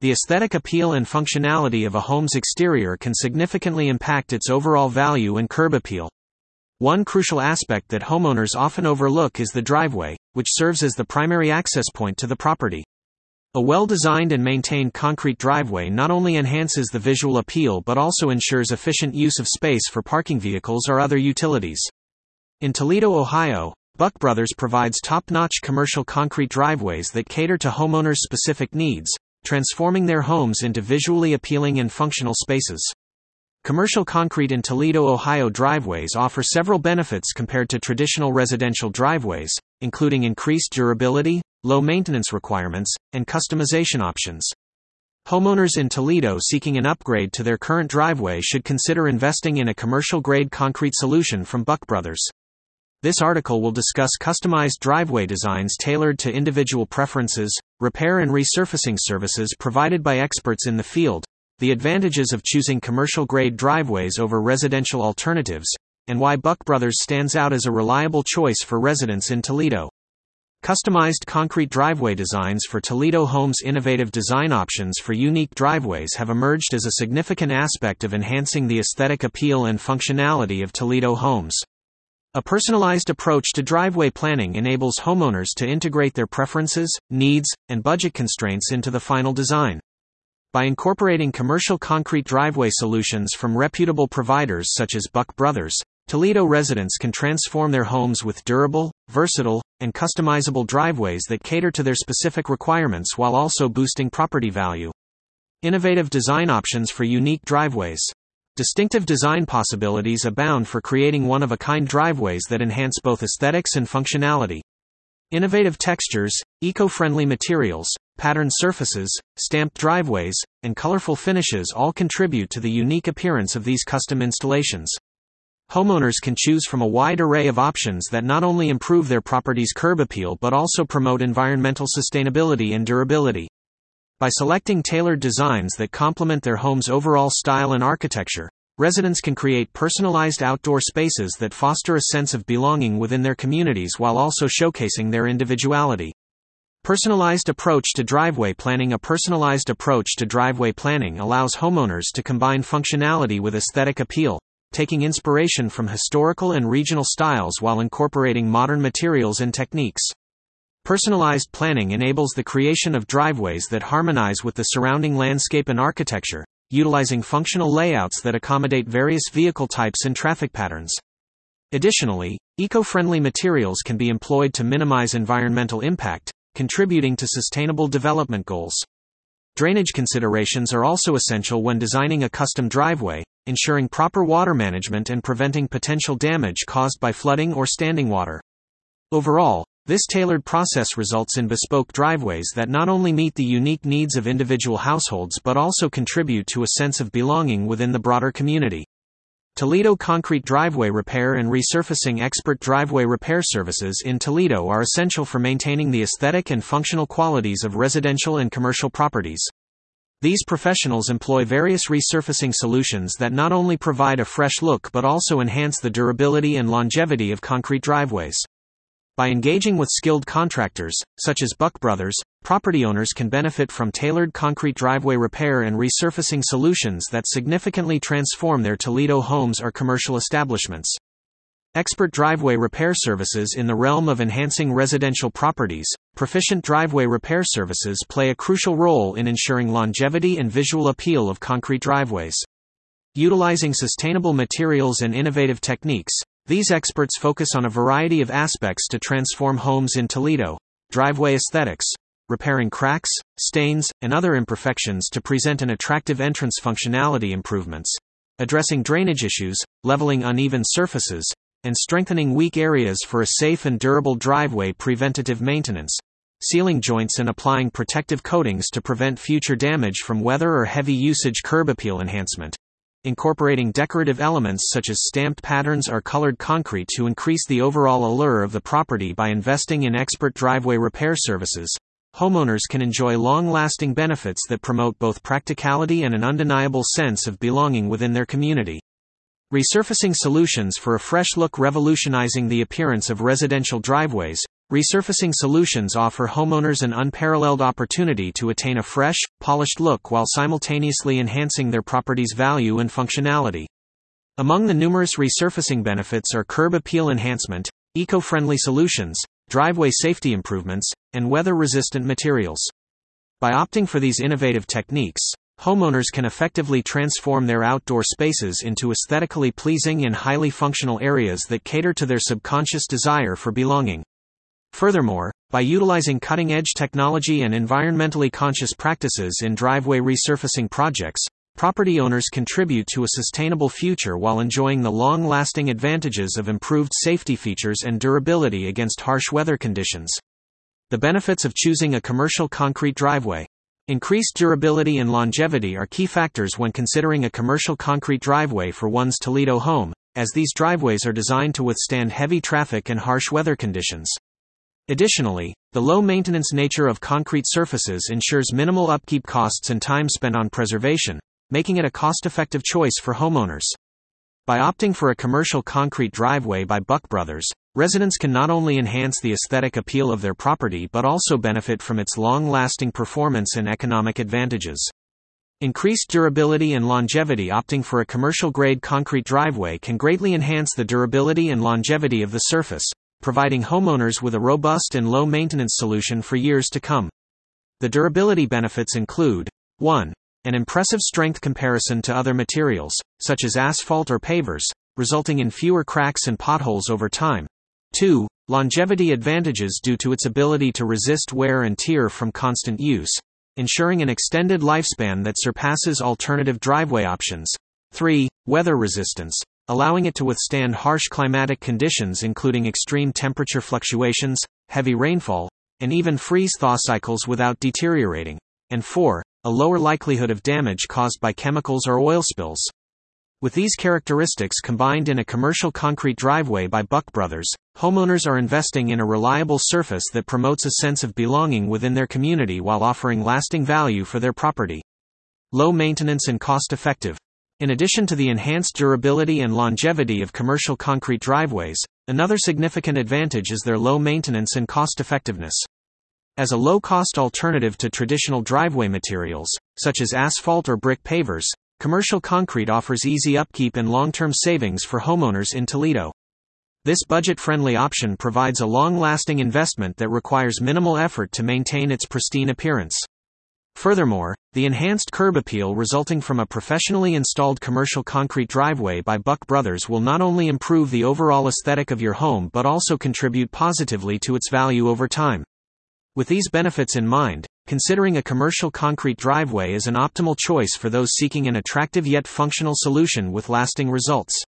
the aesthetic appeal and functionality of a home's exterior can significantly impact its overall value and curb appeal. One crucial aspect that homeowners often overlook is the driveway, which serves as the primary access point to the property. A well designed and maintained concrete driveway not only enhances the visual appeal but also ensures efficient use of space for parking vehicles or other utilities. In Toledo, Ohio, Buck Brothers provides top notch commercial concrete driveways that cater to homeowners' specific needs, transforming their homes into visually appealing and functional spaces. Commercial concrete in Toledo, Ohio driveways offer several benefits compared to traditional residential driveways, including increased durability, low maintenance requirements, and customization options. Homeowners in Toledo seeking an upgrade to their current driveway should consider investing in a commercial grade concrete solution from Buck Brothers. This article will discuss customized driveway designs tailored to individual preferences, repair and resurfacing services provided by experts in the field, the advantages of choosing commercial grade driveways over residential alternatives, and why Buck Brothers stands out as a reliable choice for residents in Toledo. Customized concrete driveway designs for Toledo Homes' innovative design options for unique driveways have emerged as a significant aspect of enhancing the aesthetic appeal and functionality of Toledo homes. A personalized approach to driveway planning enables homeowners to integrate their preferences, needs, and budget constraints into the final design. By incorporating commercial concrete driveway solutions from reputable providers such as Buck Brothers, Toledo residents can transform their homes with durable, versatile, and customizable driveways that cater to their specific requirements while also boosting property value. Innovative design options for unique driveways. Distinctive design possibilities abound for creating one of a kind driveways that enhance both aesthetics and functionality. Innovative textures, eco friendly materials, patterned surfaces, stamped driveways, and colorful finishes all contribute to the unique appearance of these custom installations. Homeowners can choose from a wide array of options that not only improve their property's curb appeal but also promote environmental sustainability and durability. By selecting tailored designs that complement their home's overall style and architecture, residents can create personalized outdoor spaces that foster a sense of belonging within their communities while also showcasing their individuality. Personalized approach to driveway planning A personalized approach to driveway planning allows homeowners to combine functionality with aesthetic appeal, taking inspiration from historical and regional styles while incorporating modern materials and techniques. Personalized planning enables the creation of driveways that harmonize with the surrounding landscape and architecture, utilizing functional layouts that accommodate various vehicle types and traffic patterns. Additionally, eco friendly materials can be employed to minimize environmental impact, contributing to sustainable development goals. Drainage considerations are also essential when designing a custom driveway, ensuring proper water management and preventing potential damage caused by flooding or standing water. Overall, this tailored process results in bespoke driveways that not only meet the unique needs of individual households but also contribute to a sense of belonging within the broader community. Toledo Concrete Driveway Repair and Resurfacing Expert Driveway Repair Services in Toledo are essential for maintaining the aesthetic and functional qualities of residential and commercial properties. These professionals employ various resurfacing solutions that not only provide a fresh look but also enhance the durability and longevity of concrete driveways. By engaging with skilled contractors, such as Buck Brothers, property owners can benefit from tailored concrete driveway repair and resurfacing solutions that significantly transform their Toledo homes or commercial establishments. Expert driveway repair services in the realm of enhancing residential properties, proficient driveway repair services play a crucial role in ensuring longevity and visual appeal of concrete driveways. Utilizing sustainable materials and innovative techniques, these experts focus on a variety of aspects to transform homes in Toledo driveway aesthetics, repairing cracks, stains, and other imperfections to present an attractive entrance functionality improvements, addressing drainage issues, leveling uneven surfaces, and strengthening weak areas for a safe and durable driveway preventative maintenance, sealing joints and applying protective coatings to prevent future damage from weather or heavy usage curb appeal enhancement incorporating decorative elements such as stamped patterns or colored concrete to increase the overall allure of the property by investing in expert driveway repair services. Homeowners can enjoy long lasting benefits that promote both practicality and an undeniable sense of belonging within their community. Resurfacing solutions for a fresh look revolutionizing the appearance of residential driveways. Resurfacing solutions offer homeowners an unparalleled opportunity to attain a fresh, polished look while simultaneously enhancing their property's value and functionality. Among the numerous resurfacing benefits are curb appeal enhancement, eco friendly solutions, driveway safety improvements, and weather resistant materials. By opting for these innovative techniques, homeowners can effectively transform their outdoor spaces into aesthetically pleasing and highly functional areas that cater to their subconscious desire for belonging. Furthermore, by utilizing cutting edge technology and environmentally conscious practices in driveway resurfacing projects, property owners contribute to a sustainable future while enjoying the long lasting advantages of improved safety features and durability against harsh weather conditions. The benefits of choosing a commercial concrete driveway. Increased durability and longevity are key factors when considering a commercial concrete driveway for one's Toledo home, as these driveways are designed to withstand heavy traffic and harsh weather conditions. Additionally, the low maintenance nature of concrete surfaces ensures minimal upkeep costs and time spent on preservation, making it a cost effective choice for homeowners. By opting for a commercial concrete driveway by Buck Brothers, residents can not only enhance the aesthetic appeal of their property but also benefit from its long lasting performance and economic advantages. Increased durability and longevity Opting for a commercial grade concrete driveway can greatly enhance the durability and longevity of the surface, providing homeowners with a robust and low maintenance solution for years to come. The durability benefits include 1. An impressive strength comparison to other materials, such as asphalt or pavers, resulting in fewer cracks and potholes over time. 2. Longevity advantages due to its ability to resist wear and tear from constant use, ensuring an extended lifespan that surpasses alternative driveway options. 3. Weather resistance, allowing it to withstand harsh climatic conditions including extreme temperature fluctuations, heavy rainfall, and even freeze thaw cycles without deteriorating. And 4. A lower likelihood of damage caused by chemicals or oil spills. With these characteristics combined in a commercial concrete driveway by Buck Brothers, homeowners are investing in a reliable surface that promotes a sense of belonging within their community while offering lasting value for their property. Low maintenance and cost effective. In addition to the enhanced durability and longevity of commercial concrete driveways, another significant advantage is their low maintenance and cost effectiveness. As a low cost alternative to traditional driveway materials, such as asphalt or brick pavers, commercial concrete offers easy upkeep and long term savings for homeowners in Toledo. This budget friendly option provides a long lasting investment that requires minimal effort to maintain its pristine appearance. Furthermore, the enhanced curb appeal resulting from a professionally installed commercial concrete driveway by Buck Brothers will not only improve the overall aesthetic of your home but also contribute positively to its value over time. With these benefits in mind, considering a commercial concrete driveway is an optimal choice for those seeking an attractive yet functional solution with lasting results.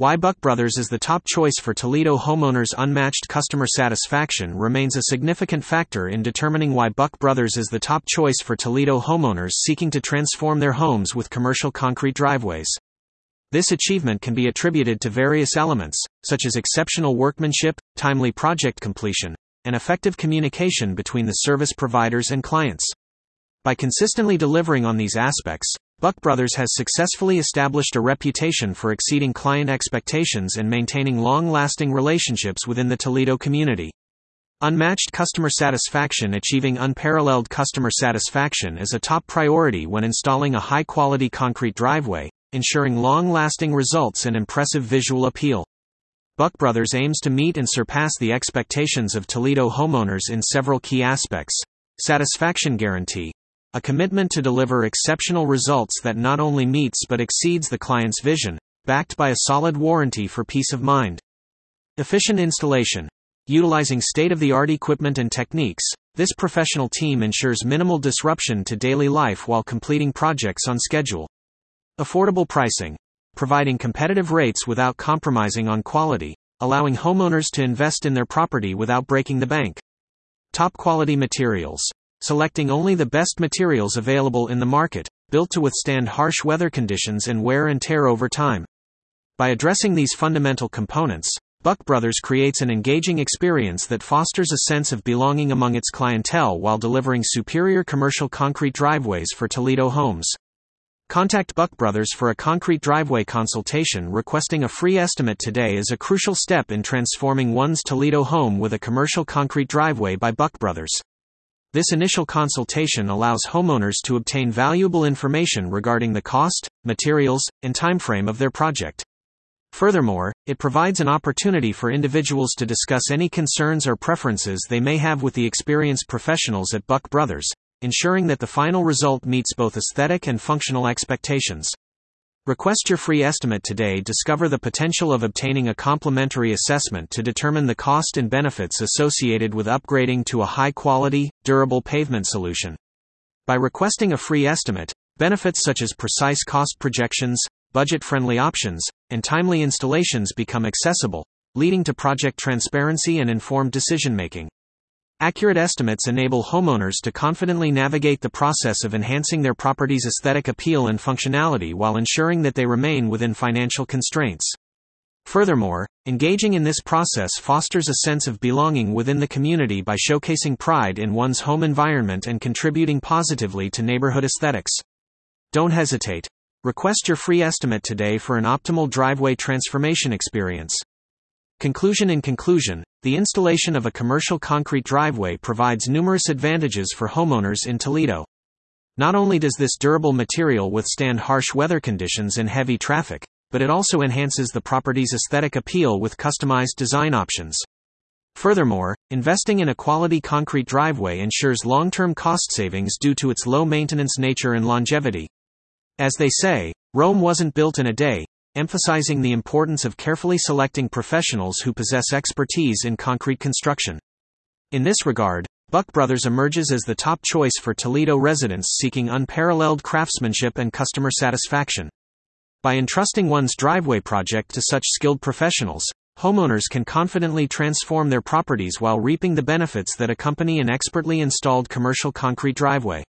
Why Buck Brothers is the top choice for Toledo homeowners' unmatched customer satisfaction remains a significant factor in determining why Buck Brothers is the top choice for Toledo homeowners seeking to transform their homes with commercial concrete driveways. This achievement can be attributed to various elements, such as exceptional workmanship, timely project completion, and effective communication between the service providers and clients. By consistently delivering on these aspects, Buck Brothers has successfully established a reputation for exceeding client expectations and maintaining long lasting relationships within the Toledo community. Unmatched customer satisfaction Achieving unparalleled customer satisfaction is a top priority when installing a high quality concrete driveway, ensuring long lasting results and impressive visual appeal. Buck Brothers aims to meet and surpass the expectations of Toledo homeowners in several key aspects. Satisfaction Guarantee a commitment to deliver exceptional results that not only meets but exceeds the client's vision, backed by a solid warranty for peace of mind. Efficient installation. Utilizing state of the art equipment and techniques, this professional team ensures minimal disruption to daily life while completing projects on schedule. Affordable pricing. Providing competitive rates without compromising on quality, allowing homeowners to invest in their property without breaking the bank. Top quality materials selecting only the best materials available in the market, built to withstand harsh weather conditions and wear and tear over time. By addressing these fundamental components, Buck Brothers creates an engaging experience that fosters a sense of belonging among its clientele while delivering superior commercial concrete driveways for Toledo homes. Contact Buck Brothers for a concrete driveway consultation. Requesting a free estimate today is a crucial step in transforming one's Toledo home with a commercial concrete driveway by Buck Brothers. This initial consultation allows homeowners to obtain valuable information regarding the cost, materials, and timeframe of their project. Furthermore, it provides an opportunity for individuals to discuss any concerns or preferences they may have with the experienced professionals at Buck Brothers, ensuring that the final result meets both aesthetic and functional expectations. Request your free estimate today. Discover the potential of obtaining a complimentary assessment to determine the cost and benefits associated with upgrading to a high quality, durable pavement solution. By requesting a free estimate, benefits such as precise cost projections, budget friendly options, and timely installations become accessible, leading to project transparency and informed decision making. Accurate estimates enable homeowners to confidently navigate the process of enhancing their property's aesthetic appeal and functionality while ensuring that they remain within financial constraints. Furthermore, engaging in this process fosters a sense of belonging within the community by showcasing pride in one's home environment and contributing positively to neighborhood aesthetics. Don't hesitate. Request your free estimate today for an optimal driveway transformation experience. Conclusion In conclusion, the installation of a commercial concrete driveway provides numerous advantages for homeowners in Toledo. Not only does this durable material withstand harsh weather conditions and heavy traffic, but it also enhances the property's aesthetic appeal with customized design options. Furthermore, investing in a quality concrete driveway ensures long term cost savings due to its low maintenance nature and longevity, as they say, Rome wasn't built in a day, emphasizing the importance of carefully selecting professionals who possess expertise in concrete construction. In this regard, Buck Brothers emerges as the top choice for Toledo residents seeking unparalleled craftsmanship and customer satisfaction. By entrusting one's driveway project to such skilled professionals, homeowners can confidently transform their properties while reaping the benefits that accompany an expertly installed commercial concrete driveway.